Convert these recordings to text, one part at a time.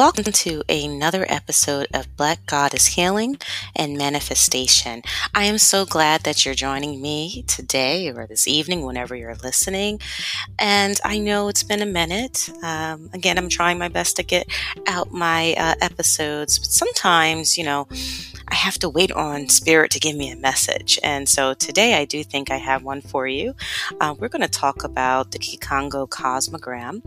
Welcome to another episode of Black Goddess Healing and Manifestation. I am so glad that you're joining me today or this evening, whenever you're listening. And I know it's been a minute. Um, again, I'm trying my best to get out my uh, episodes, but sometimes, you know, I have to wait on spirit to give me a message. And so today I do think I have one for you. Uh, we're going to talk about the Kikongo Cosmogram.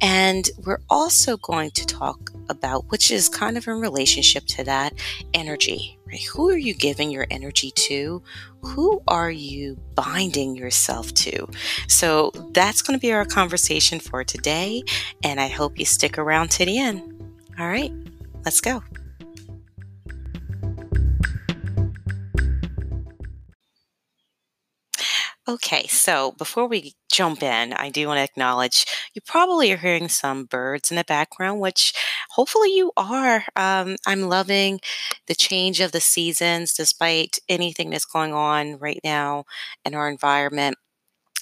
And we're also going to talk about, which is kind of in relationship to that energy, right? Who are you giving your energy to? Who are you binding yourself to? So that's going to be our conversation for today. And I hope you stick around to the end. All right, let's go. Okay, so before we jump in, I do want to acknowledge you probably are hearing some birds in the background, which hopefully you are. Um, I'm loving the change of the seasons despite anything that's going on right now in our environment.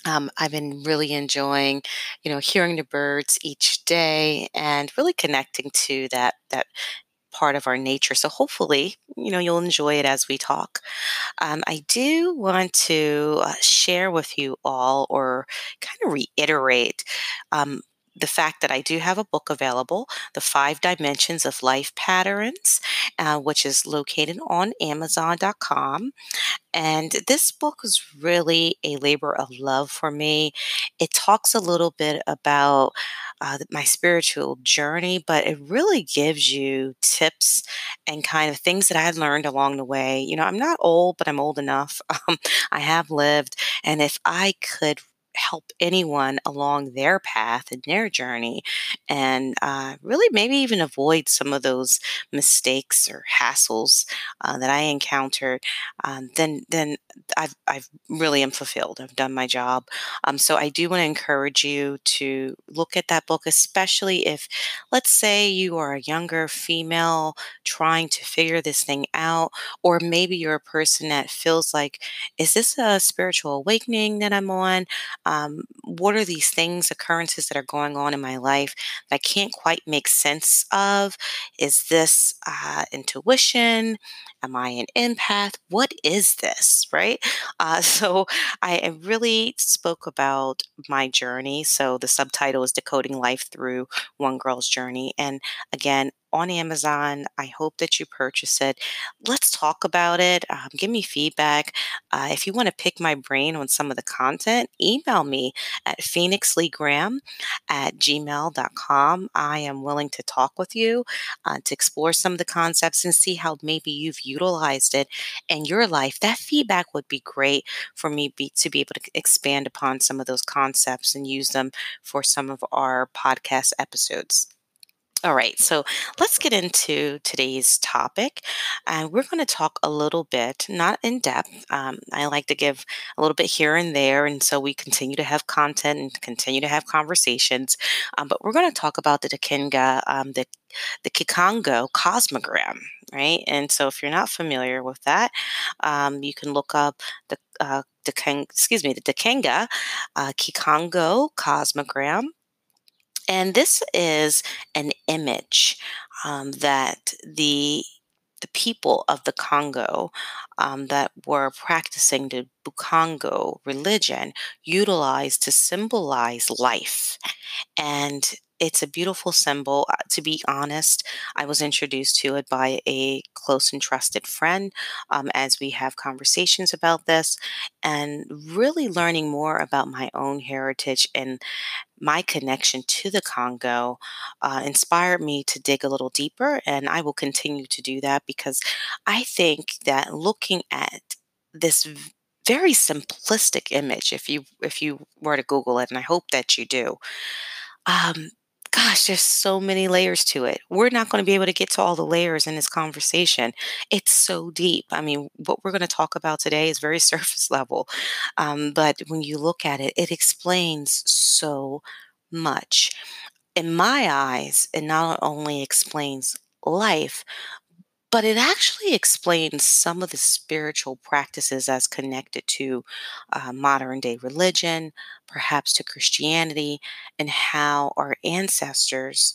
Um, I've been really enjoying, you know, hearing the birds each day and really connecting to that that part of our nature. So hopefully, you know, you'll enjoy it as we talk. Um, I do want to uh, share with you all or kind of reiterate um, the fact that I do have a book available, The Five Dimensions of Life Patterns, uh, which is located on Amazon.com. And this book is really a labor of love for me. It talks a little bit about uh, my spiritual journey, but it really gives you tips and kind of things that I learned along the way. You know, I'm not old, but I'm old enough. Um, I have lived. And if I could help anyone along their path and their journey and uh, really maybe even avoid some of those mistakes or hassles uh, that I encountered, um, then then I've I've really am fulfilled. I've done my job. Um, so I do want to encourage you to look at that book, especially if, let's say, you are a younger female trying to figure this thing out, or maybe you're a person that feels like, is this a spiritual awakening that I'm on? Um, what are these things, occurrences that are going on in my life that I can't quite make sense of? Is this uh, intuition? Am I an empath? What is this? Right. Uh, so I really spoke about my journey. So the subtitle is Decoding Life Through One Girl's Journey. And again, on Amazon. I hope that you purchase it. Let's talk about it. Um, give me feedback. Uh, if you want to pick my brain on some of the content, email me at phoenixleegraham at gmail.com. I am willing to talk with you uh, to explore some of the concepts and see how maybe you've utilized it in your life. That feedback would be great for me be, to be able to expand upon some of those concepts and use them for some of our podcast episodes. All right, so let's get into today's topic. And uh, we're going to talk a little bit, not in depth. Um, I like to give a little bit here and there. And so we continue to have content and continue to have conversations. Um, but we're going to talk about the Dikenga, um, the, the Kikongo cosmogram, right? And so if you're not familiar with that, um, you can look up the uh, Dekeng, excuse me, the Dikenga uh, Kikongo cosmogram. And this is an image um, that the the people of the Congo um, that were practicing the Bukongo religion utilized to symbolize life. And it's a beautiful symbol. Uh, to be honest, I was introduced to it by a close and trusted friend um, as we have conversations about this and really learning more about my own heritage and my connection to the Congo uh, inspired me to dig a little deeper, and I will continue to do that because I think that looking at this very simplistic image, if you if you were to Google it, and I hope that you do, um, gosh, there's so many layers to it. We're not going to be able to get to all the layers in this conversation. It's so deep. I mean, what we're going to talk about today is very surface level. Um, but when you look at it, it explains so much. In my eyes, it not only explains life, but it actually explains some of the spiritual practices as connected to uh, modern day religion, perhaps to Christianity, and how our ancestors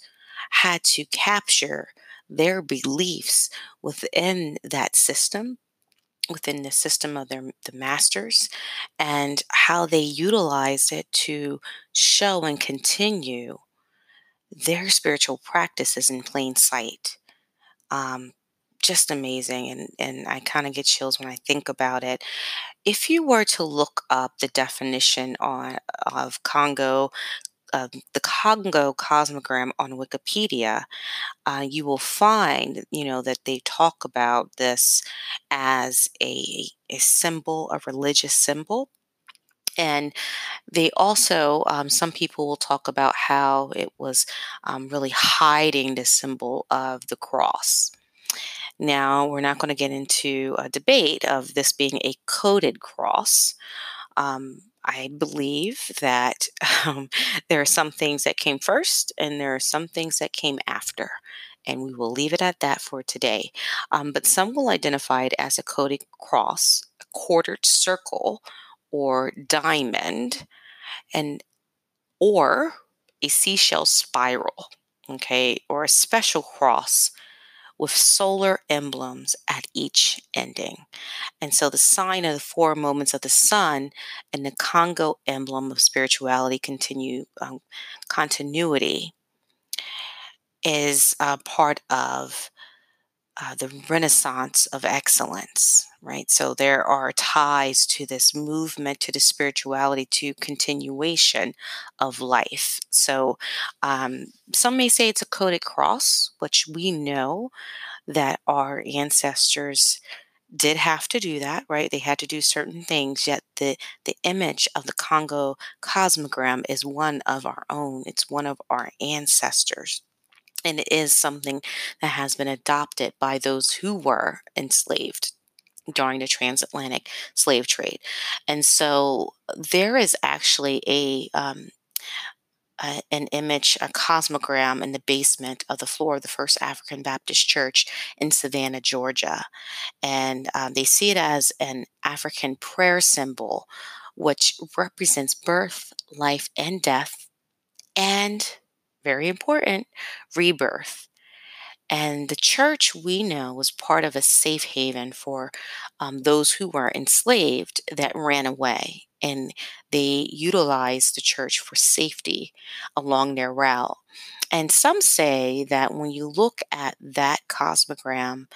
had to capture their beliefs within that system within the system of their the masters and how they utilized it to show and continue their spiritual practices in plain sight. Um, just amazing and, and i kind of get chills when i think about it if you were to look up the definition on of congo uh, the Congo cosmogram on Wikipedia, uh, you will find, you know, that they talk about this as a, a symbol, a religious symbol. And they also, um, some people will talk about how it was um, really hiding the symbol of the cross. Now, we're not going to get into a debate of this being a coded cross. Um, I believe that um, there are some things that came first and there are some things that came after. And we will leave it at that for today. Um, but some will identify it as a coded cross, a quartered circle, or diamond, and or a seashell spiral, okay, or a special cross with solar emblems at each ending. And so the sign of the four moments of the sun and the Congo emblem of spirituality continue um, continuity is a part of uh, the renaissance of excellence, right? So there are ties to this movement, to the spirituality, to continuation of life. So um, some may say it's a coded cross, which we know that our ancestors did have to do that, right? They had to do certain things, yet the, the image of the Congo cosmogram is one of our own. It's one of our ancestors. And it is something that has been adopted by those who were enslaved during the transatlantic slave trade. And so there is actually a um, an image, a cosmogram in the basement of the floor of the First African Baptist Church in Savannah, Georgia. And um, they see it as an African prayer symbol, which represents birth, life, and death, and very important, rebirth. And the church we know was part of a safe haven for um, those who were enslaved that ran away. And they utilized the church for safety along their route. And some say that when you look at that cosmogram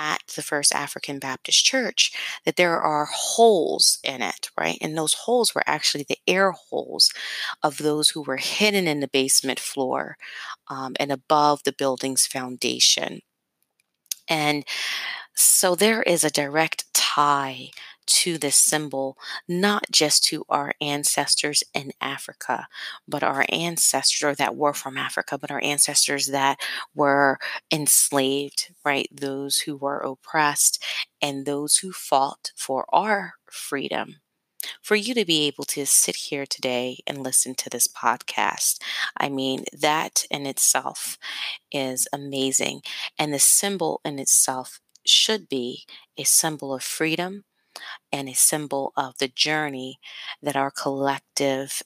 at the First African Baptist Church, that there are holes in it, right? And those holes were actually the air holes of those who were hidden in the basement floor um, and above the building's foundation. And so there is a direct tie to this symbol, not just to our ancestors in Africa, but our ancestors that were from Africa, but our ancestors that were enslaved, right? Those who were oppressed and those who fought for our freedom. For you to be able to sit here today and listen to this podcast, I mean, that in itself is amazing. And the symbol in itself should be a symbol of freedom and a symbol of the journey that our collective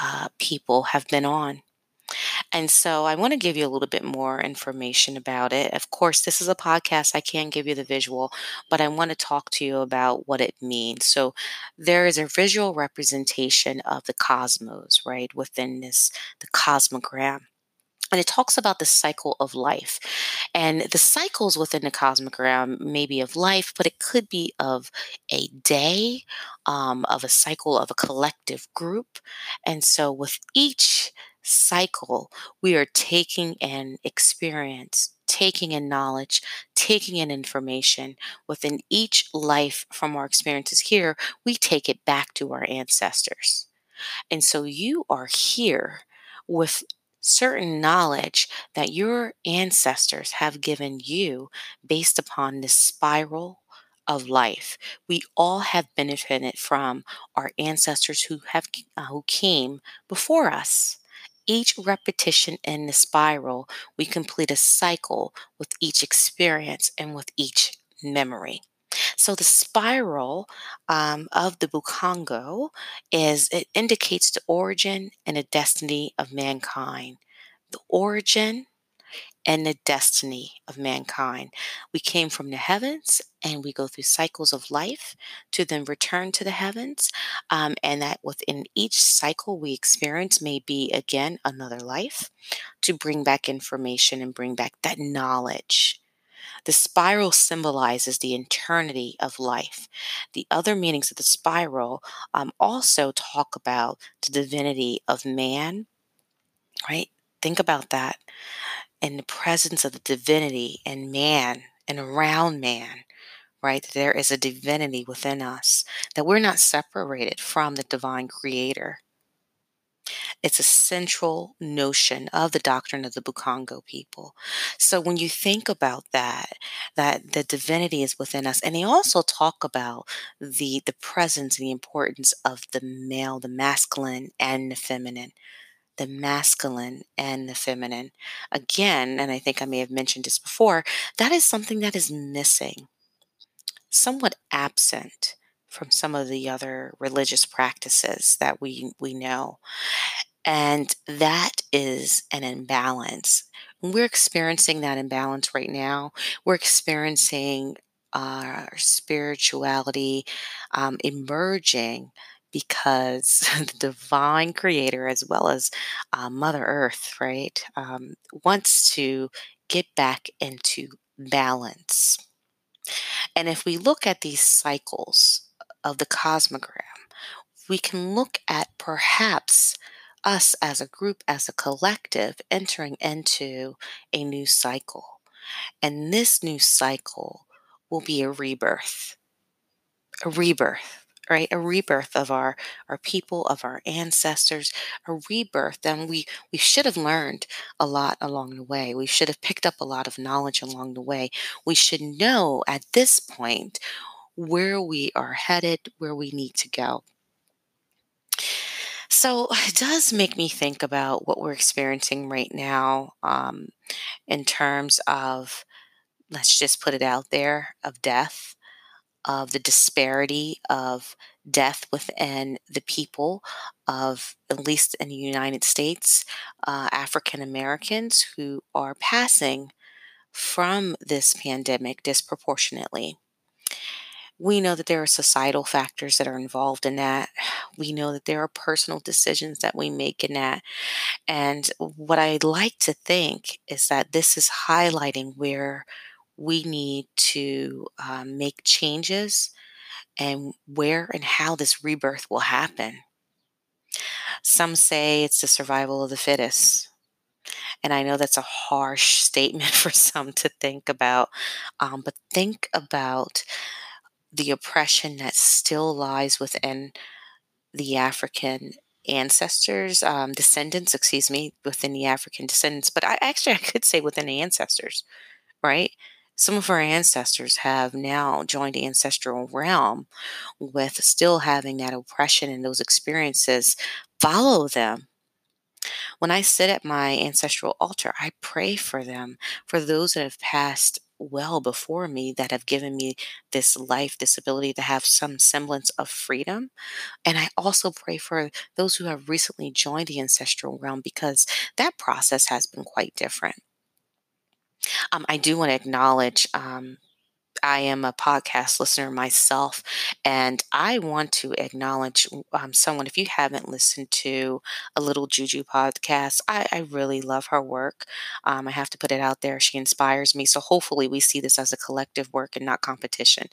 uh, people have been on. And so I want to give you a little bit more information about it. Of course, this is a podcast. I can't give you the visual, but I want to talk to you about what it means. So there is a visual representation of the cosmos, right, within this, the cosmogram and it talks about the cycle of life. And the cycles within the cosmogram maybe of life but it could be of a day um, of a cycle of a collective group. And so with each cycle we are taking an experience taking in knowledge, taking in information. Within each life from our experiences here, we take it back to our ancestors. And so you are here with certain knowledge that your ancestors have given you based upon this spiral of life. We all have benefited from our ancestors who have uh, who came before us. Each repetition in the spiral, we complete a cycle with each experience and with each memory. So the spiral um, of the Bukongo is it indicates the origin and the destiny of mankind. the origin and the destiny of mankind. We came from the heavens and we go through cycles of life to then return to the heavens. Um, and that within each cycle we experience may be again another life to bring back information and bring back that knowledge. The spiral symbolizes the eternity of life. The other meanings of the spiral um, also talk about the divinity of man, right? Think about that in the presence of the divinity and man and around man, right? There is a divinity within us, that we're not separated from the divine creator. It's a central notion of the doctrine of the Bukongo people. So when you think about that, that the divinity is within us, and they also talk about the the presence and the importance of the male, the masculine and the feminine the masculine and the feminine. Again, and I think I may have mentioned this before, that is something that is missing, somewhat absent from some of the other religious practices that we we know. And that is an imbalance. We're experiencing that imbalance right now. We're experiencing our spirituality um, emerging because the divine creator, as well as uh, Mother Earth, right, um, wants to get back into balance. And if we look at these cycles of the cosmogram, we can look at perhaps us as a group, as a collective, entering into a new cycle. And this new cycle will be a rebirth, a rebirth right? A rebirth of our our people of our ancestors a rebirth. And we we should have learned a lot along the way. We should have picked up a lot of knowledge along the way. We should know at this point where we are headed where we need to go so it does make me think about what we're experiencing right now um, in terms of let's just put it out there of death of the disparity of death within the people of, at least in the United States, uh, African Americans who are passing from this pandemic disproportionately. We know that there are societal factors that are involved in that. We know that there are personal decisions that we make in that. And what I like to think is that this is highlighting where we need to um, make changes and where and how this rebirth will happen. Some say it's the survival of the fittest. And I know that's a harsh statement for some to think about, um, but think about the oppression that still lies within the African ancestors, um, descendants, excuse me, within the African descendants, but I actually I could say within the ancestors, right? Some of our ancestors have now joined the ancestral realm with still having that oppression and those experiences follow them. When I sit at my ancestral altar, I pray for them, for those that have passed well before me that have given me this life, this ability to have some semblance of freedom. And I also pray for those who have recently joined the ancestral realm because that process has been quite different. Um, I do want to acknowledge um, I am a podcast listener myself, and I want to acknowledge um, someone. If you haven't listened to a little Juju podcast, I, I really love her work. Um, I have to put it out there. She inspires me. So hopefully, we see this as a collective work and not competition.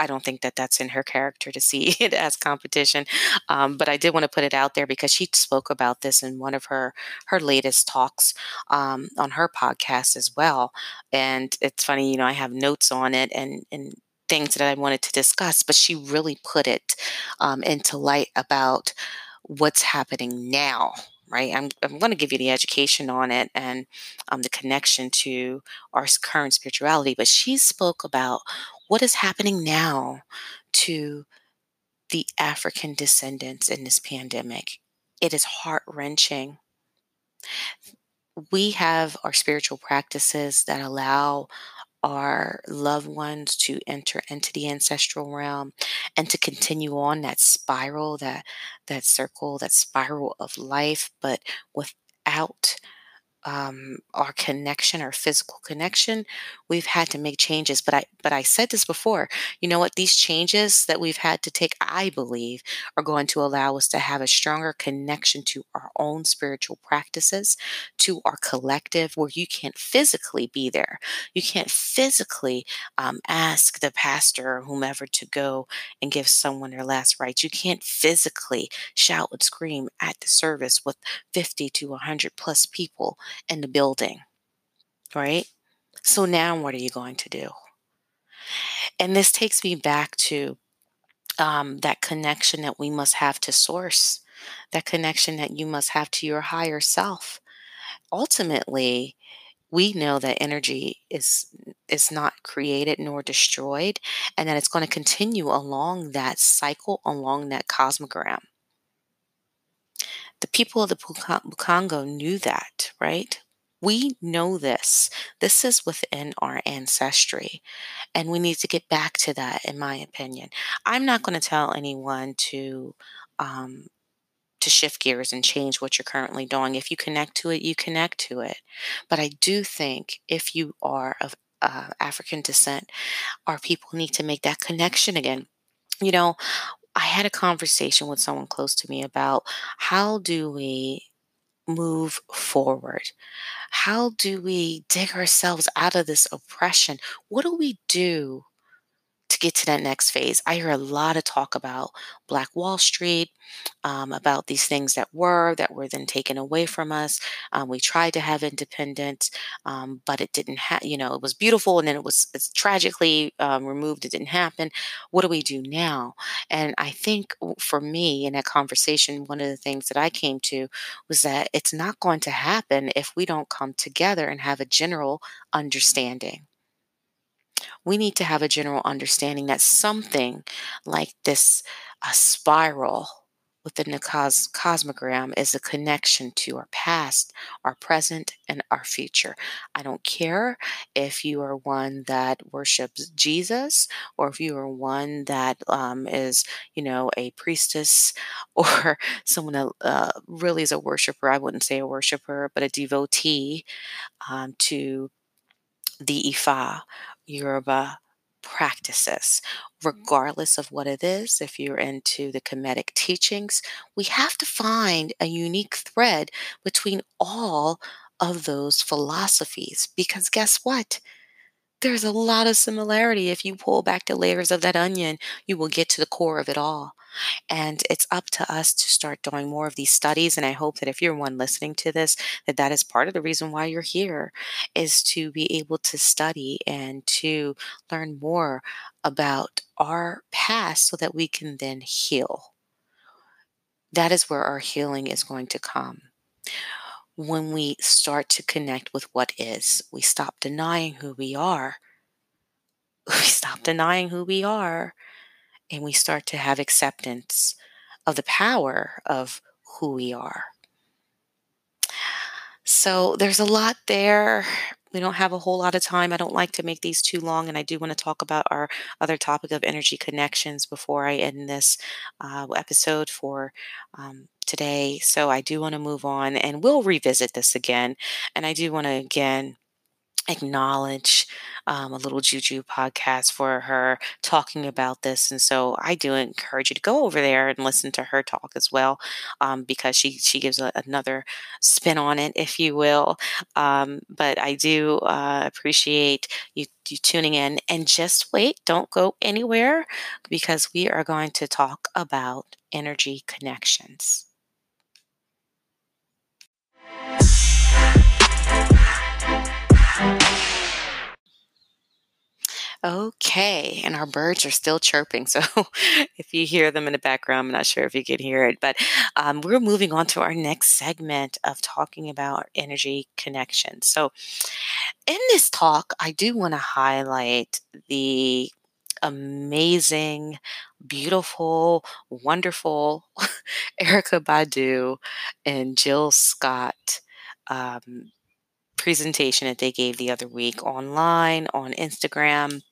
I don't think that that's in her character to see it as competition. Um, but I did want to put it out there because she spoke about this in one of her her latest talks um, on her podcast as well. And it's funny, you know, I have notes on it and and things that I wanted to discuss, but she really put it um, into light about what's happening now right? I'm, I'm going to give you the education on it and um, the connection to our current spirituality. But she spoke about what is happening now to the African descendants in this pandemic. It is heart wrenching. We have our spiritual practices that allow our loved ones to enter into the ancestral realm and to continue on that spiral that that circle that spiral of life but without um, our connection, our physical connection, we've had to make changes. But I, but I said this before. You know what? These changes that we've had to take, I believe, are going to allow us to have a stronger connection to our own spiritual practices, to our collective, where you can't physically be there. You can't physically um, ask the pastor or whomever to go and give someone their last rites. You can't physically shout and scream at the service with 50 to 100 plus people in the building, right? So now what are you going to do? And this takes me back to um, that connection that we must have to source, that connection that you must have to your higher self. Ultimately, we know that energy is is not created nor destroyed and that it's going to continue along that cycle along that cosmogram the people of the Bukongo knew that, right? We know this. This is within our ancestry. And we need to get back to that, in my opinion. I'm not going to tell anyone to um, to shift gears and change what you're currently doing. If you connect to it, you connect to it. But I do think if you are of uh, African descent, our people need to make that connection again. You know, I had a conversation with someone close to me about how do we move forward? How do we dig ourselves out of this oppression? What do we do get to that next phase. I hear a lot of talk about Black Wall Street, um, about these things that were, that were then taken away from us. Um, we tried to have independence, um, but it didn't have, you know, it was beautiful and then it was it's tragically um, removed. It didn't happen. What do we do now? And I think for me in that conversation, one of the things that I came to was that it's not going to happen if we don't come together and have a general understanding we need to have a general understanding that something like this a spiral within the cos- cosmogram is a connection to our past, our present, and our future. I don't care if you are one that worships Jesus or if you are one that um, is, you know, a priestess or someone that uh, really is a worshiper. I wouldn't say a worshiper, but a devotee um, to the Ifa, Yoruba uh, practices, mm-hmm. regardless of what it is. If you're into the Kemetic teachings, we have to find a unique thread between all of those philosophies because guess what? There's a lot of similarity. If you pull back the layers of that onion, you will get to the core of it all. And it's up to us to start doing more of these studies. And I hope that if you're one listening to this, that that is part of the reason why you're here is to be able to study and to learn more about our past so that we can then heal. That is where our healing is going to come when we start to connect with what is. We stop denying who we are. We stop denying who we are and we start to have acceptance of the power of who we are. So there's a lot there. We don't have a whole lot of time. I don't like to make these too long, and I do want to talk about our other topic of energy connections before I end this uh, episode for um, today. So I do want to move on, and we'll revisit this again. And I do want to again acknowledge um, a little juju podcast for her talking about this and so i do encourage you to go over there and listen to her talk as well um, because she she gives a, another spin on it if you will um, but i do uh, appreciate you, you tuning in and just wait don't go anywhere because we are going to talk about energy connections Okay, and our birds are still chirping. So if you hear them in the background, I'm not sure if you can hear it, but um, we're moving on to our next segment of talking about energy connections. So in this talk, I do want to highlight the amazing, beautiful, wonderful Erykah Badu and Jill Scott. Um, presentation that they gave the other week online on Instagram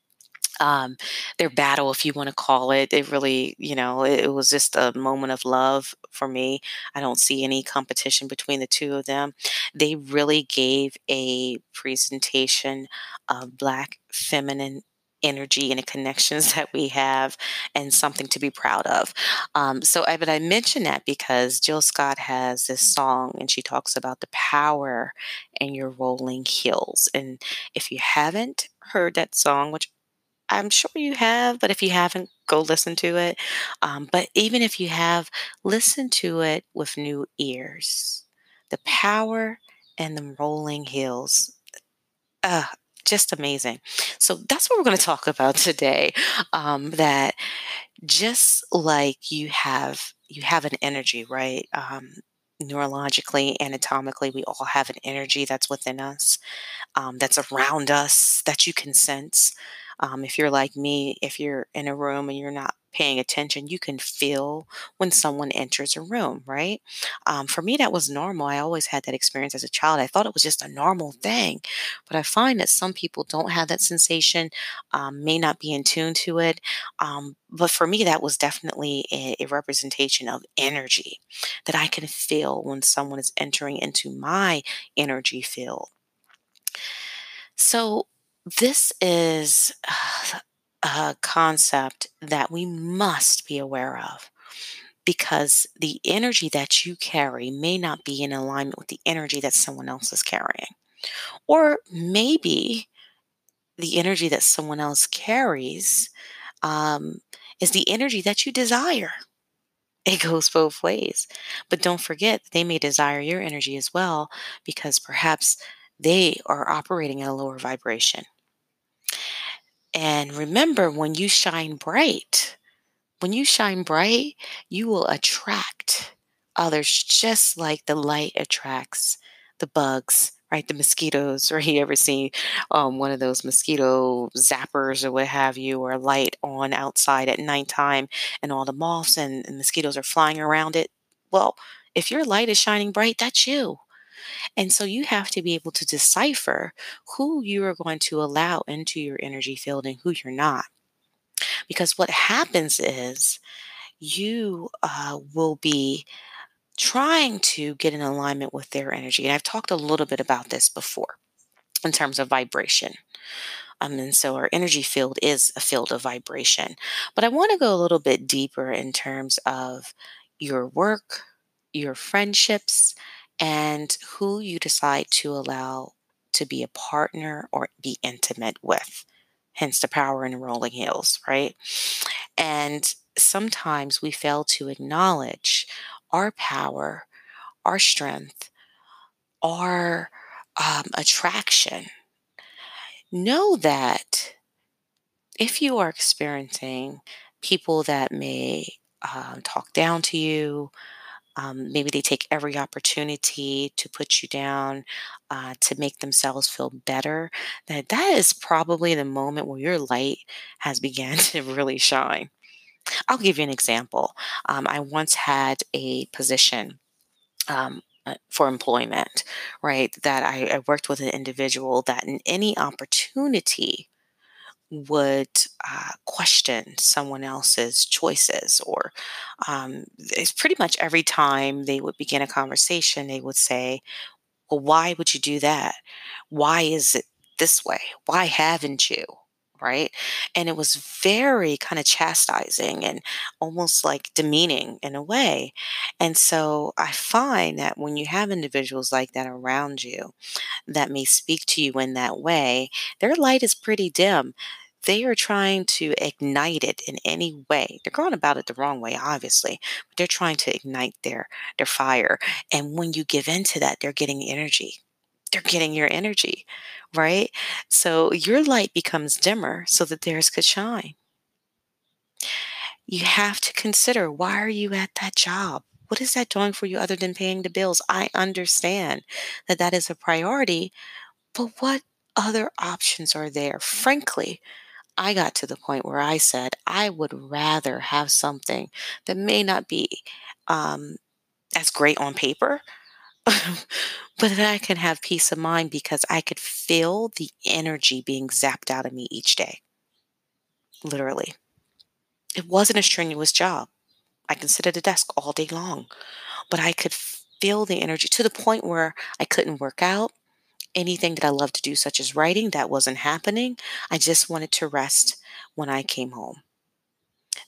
um, their battle, if you want to call it. It really, you know, it, it, was just a moment of love for me. I don't see any competition between the two of them. They really gave a presentation of Black feminine energy and the connections that we have and something to be proud of. Um, so, I, but I mention that because Jill Scott has this song and she talks about the power in your rolling hills. And if you haven't heard that song, which I'm sure you have, but if you haven't, go listen to it. Um, but even if you have, listen to it with new ears. The power and the rolling hills. Uh, just amazing. So that's what we're going to talk about today. Um, that just like you have, you have an energy, right? Um, neurologically, anatomically, we all have an energy that's within us, um, that's around us, that you can sense. Um, if you're like me, if you're in a room and you're not paying attention, you can feel when someone enters a room, right? Um, for me, that was normal. I always had that experience as a child. I thought it was just a normal thing. But I find that some people don't have that sensation, um, may not be in tune to it. Um, but for me, that was definitely a, a representation of energy that I can feel when someone is entering into my energy field. So, this is a concept that we must be aware of because the energy that you carry may not be in alignment with the energy that someone else is carrying. Or maybe the energy that someone else carries um, is the energy that you desire. It goes both ways. But don't forget, they may desire your energy as well because perhaps they are operating at a lower vibration. And remember, when you shine bright, when you shine bright, you will attract others just like the light attracts the bugs, right? The mosquitoes, or you ever see um, one of those mosquito zappers or what have you, or a light on outside at nighttime and all the moths and, and mosquitoes are flying around it? Well, if your light is shining bright, that's you. And so you have to be able to decipher who you are going to allow into your energy field and who you're not. Because what happens is you uh, will be trying to get in alignment with their energy. And I've talked a little bit about this before in terms of vibration. Um, and so our energy field is a field of vibration. But I want to go a little bit deeper in terms of your work, your friendships, and who you decide to allow to be a partner or be intimate with. Hence the power in rolling hills, right? And sometimes we fail to acknowledge our power, our strength, our um, attraction. Know that if you are experiencing people that may uh, talk down to you, um, maybe they take every opportunity to put you down, uh, to make themselves feel better. That that is probably the moment where your light has began to really shine. I'll give you an example. Um, I once had a position. Um, uh, for employment, right? That I, I worked with an individual that in any opportunity would uh, question someone else's choices or um, it's pretty much every time they would begin a conversation they would say well why would you do that? Why is it this way? Why haven't you right and it was very kind of chastising and almost like demeaning in a way and so i find that when you have individuals like that around you that may speak to you in that way, their light is pretty dim. They are trying to ignite it in any way. They're going about it the wrong way, obviously, but they're trying to ignite their their fire. And when you give in to that, they're getting energy. They're getting your energy, right? So your light becomes dimmer so that theirs could shine. You have to consider why are you at that job? What is that doing for you other than paying the bills? I understand that that is a priority, but what other options are there? Frankly, I got to the point where I said I would rather have something that may not be um, as great on paper, but that I can have peace of mind because I could feel the energy being zapped out of me each day. literally. It wasn't a strenuous job. I can sit at a desk all day long, but I could feel the energy to the point where I couldn't work out. Anything that I love to do, such as writing, that wasn't happening. I just wanted to rest when I came home.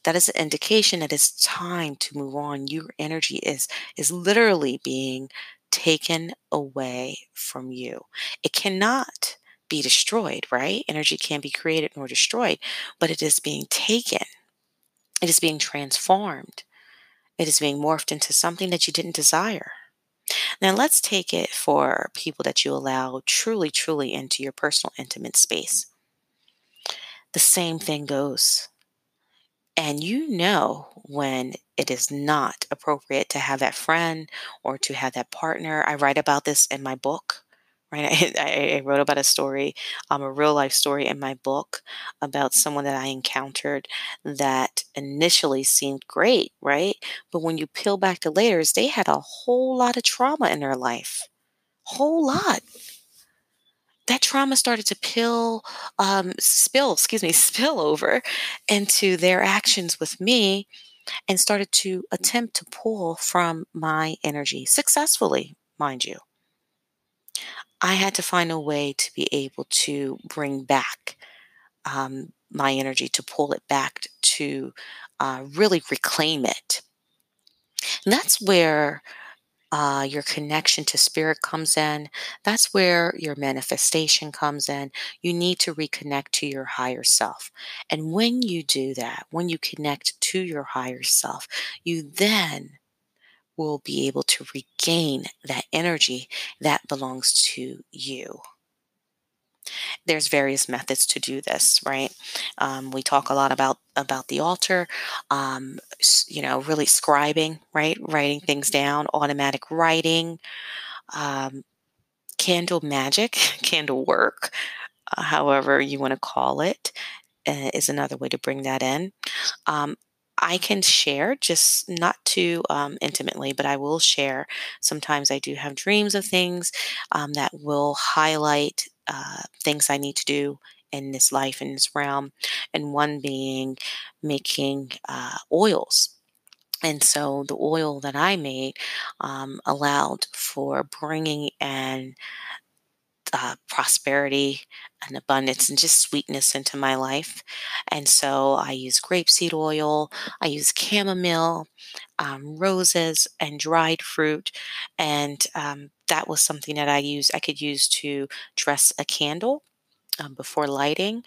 That is an indication that it's time to move on. Your energy is is literally being taken away from you. It cannot be destroyed, right? Energy can't be created nor destroyed, but it is being taken. It is being transformed. It is being morphed into something that you didn't desire. Now, let's take it for people that you allow truly, truly into your personal, intimate space. The same thing goes. And you know when it is not appropriate to have that friend or to have that partner. I write about this in my book right? I, I, wrote about a story, um, a real life story in my book about someone that I encountered that initially seemed great, right? But when you peel back the layers, they had a whole lot of trauma in their life, whole lot. That trauma started to pill, um, spill, excuse me, spill over into their actions with me and started to attempt to pull from my energy successfully, mind you. I had to find a way to be able to bring back um, my energy, to pull it back, to uh, really reclaim it. And that's where uh, your connection to spirit comes in. That's where your manifestation comes in. You need to reconnect to your higher self. And when you do that, when you connect to your higher self, you then will be able to regain that energy that belongs to you. There's various methods to do this, right? Um, we talk a lot about about the altar, um, you know, really scribing, right? Writing things down, automatic writing, um, candle magic, candle work, uh, however you want to call it, uh, is another way to bring that in. Um, I can share, just not too um, intimately, but I will share. Sometimes I do have dreams of things um, that will highlight uh, things I need to do in this life, in this realm, and one being making uh, oils. And so the oil that I made um, allowed for bringing in uh, prosperity and abundance and just sweetness into my life. And so I use grapeseed oil, I use chamomile, um, roses, and dried fruit. And um, that was something that I use. I could use to dress a candle um, before lighting.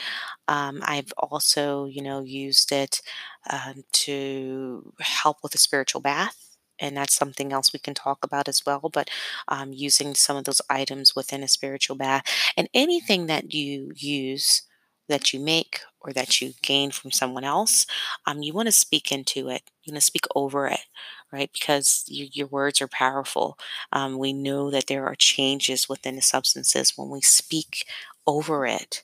Um, I've also, you know, used it um, to help with a spiritual bath and that's something else we can talk about as well. But um, using some of those items within a spiritual bath and anything that you use that you make or that you gain from someone else, um, you want to speak into it. You want to speak over it, right? Because you, your words are powerful. Um, we know that there are changes within the substances when we speak over it.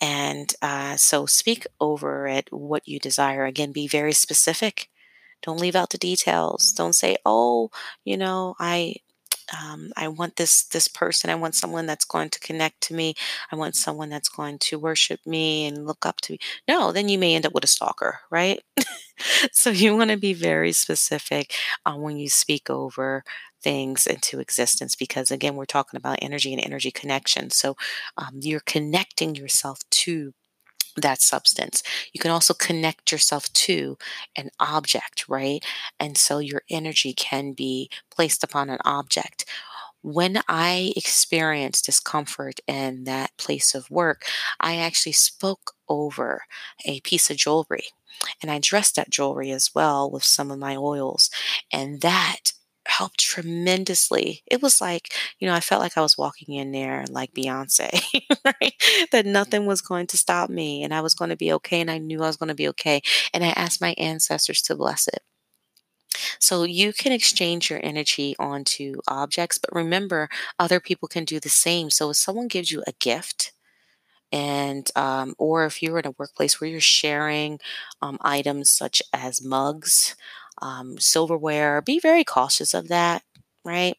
And uh, so speak over it what you desire. Again, be very specific don't leave out the details. Don't say, "Oh, you know, I um, I want this this person. I want someone that's going to connect to me. I want someone that's going to worship me and look up to me. No, then you may end up with a stalker, right? so you want to be very specific uh, when you speak over things into existence because again we're talking about energy and energy connection so um, you're connecting yourself to that substance. You can also connect yourself to an object, right? And so your energy can be placed upon an object. When I experienced discomfort in that place of work, I actually spoke over a piece of jewelry and I dressed that jewelry as well with some of my oils. And that helped tremendously. It was like, you know, I felt like I was walking in there like Beyonce, right? That nothing was going to stop me and I was going to be okay and I knew I was going to be okay. And I asked my ancestors to bless it. So you can exchange your energy onto objects, but remember, other people can do the same. So if someone gives you a gift, and um, or if you're in a workplace where you're sharing um, items such as mugs um, silverware. Be very cautious of that, right?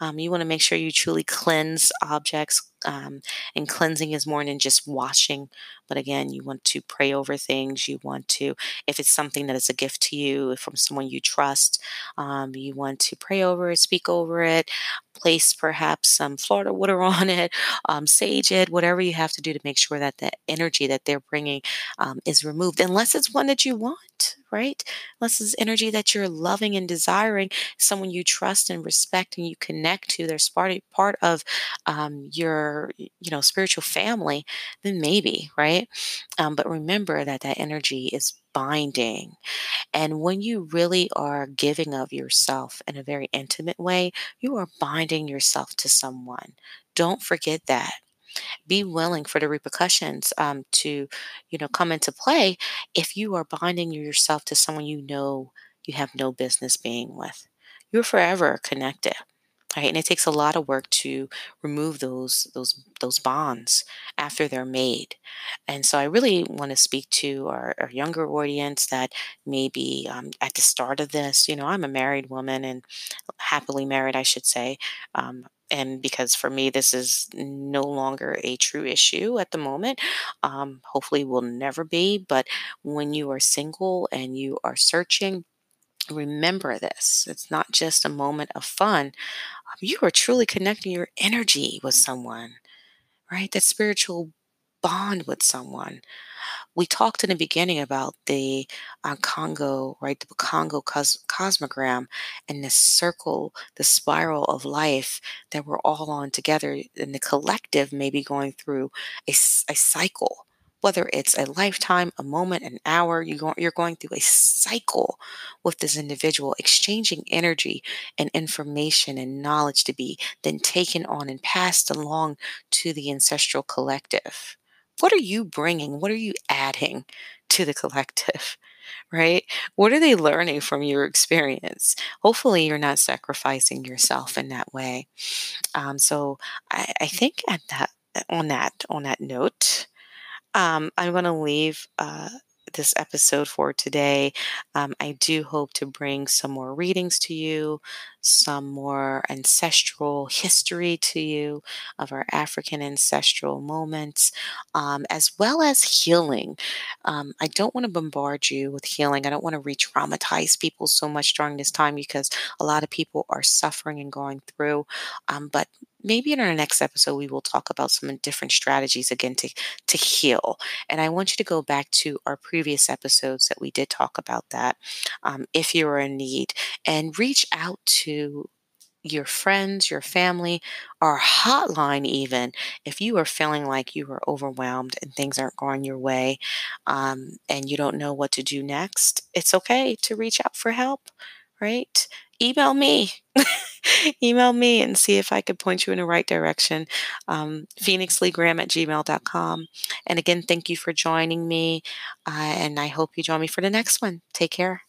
Um, you want to make sure you truly cleanse objects. Um, and cleansing is more than just washing. But again, you want to pray over things. You want to, if it's something that is a gift to you from someone you trust, um, you want to pray over it, speak over it, place perhaps some Florida water on it, um, sage it, whatever you have to do to make sure that the energy that they're bringing um, is removed, unless it's one that you want, right? Unless it's energy that you're loving and desiring, someone you trust and respect and you connect to, they're part, part of um, your, you know, spiritual family, then maybe, right? Um, but remember that that energy is binding. And when you really are giving of yourself in a very intimate way, you are binding yourself to someone. Don't forget that. Be willing for the repercussions um, to, you know, come into play if you are binding yourself to someone you know you have no business being with. You're forever connected right? And it takes a lot of work to remove those those those bonds after they're made. And so I really want to speak to our, our younger audience that maybe um, at the start of this, you know, I'm a married woman and happily married, I should say. Um, and because for me this is no longer a true issue at the moment um, hopefully will never be but when you are single and you are searching remember this it's not just a moment of fun you are truly connecting your energy with someone, right? That spiritual bond with someone. We talked in the beginning about the uh, Congo, right? The Congo cos- cosmogram and the circle, the spiral of life that we're all on together. And the collective may be going through a, a cycle whether it's a lifetime, a moment, an hour, you're going through a cycle with this individual, exchanging energy and information and knowledge to be then taken on and passed along to the ancestral collective. What are you bringing? What are you adding to the collective? Right? What are they learning from your experience? Hopefully, you're not sacrificing yourself in that way. Um, so, I, I think at that on that on that note, um, I'm going to leave uh, this episode for today. Um, I do hope to bring some more readings to you, some more ancestral history to you of our African ancestral moments, um, as well as healing. Um, I don't want to bombard you with healing. I don't want to re traumatize people so much during this time because a lot of people are suffering and going through. Um, but maybe in our next episode we will talk about some different strategies again to to heal and i want you to go back to our previous episodes that we did talk about that um, if you're in need and reach out to your friends, your family, our hotline, even if you are feeling like you are overwhelmed and things aren't going your way um, and you don't know what to do next, it's okay to reach out for help, right? Email me. email me and see if I could point you in the right direction. Um, PhoenixLeeGraham at gmail.com. And again, thank you for joining me. Uh, and I hope you join me for the next one. Take care.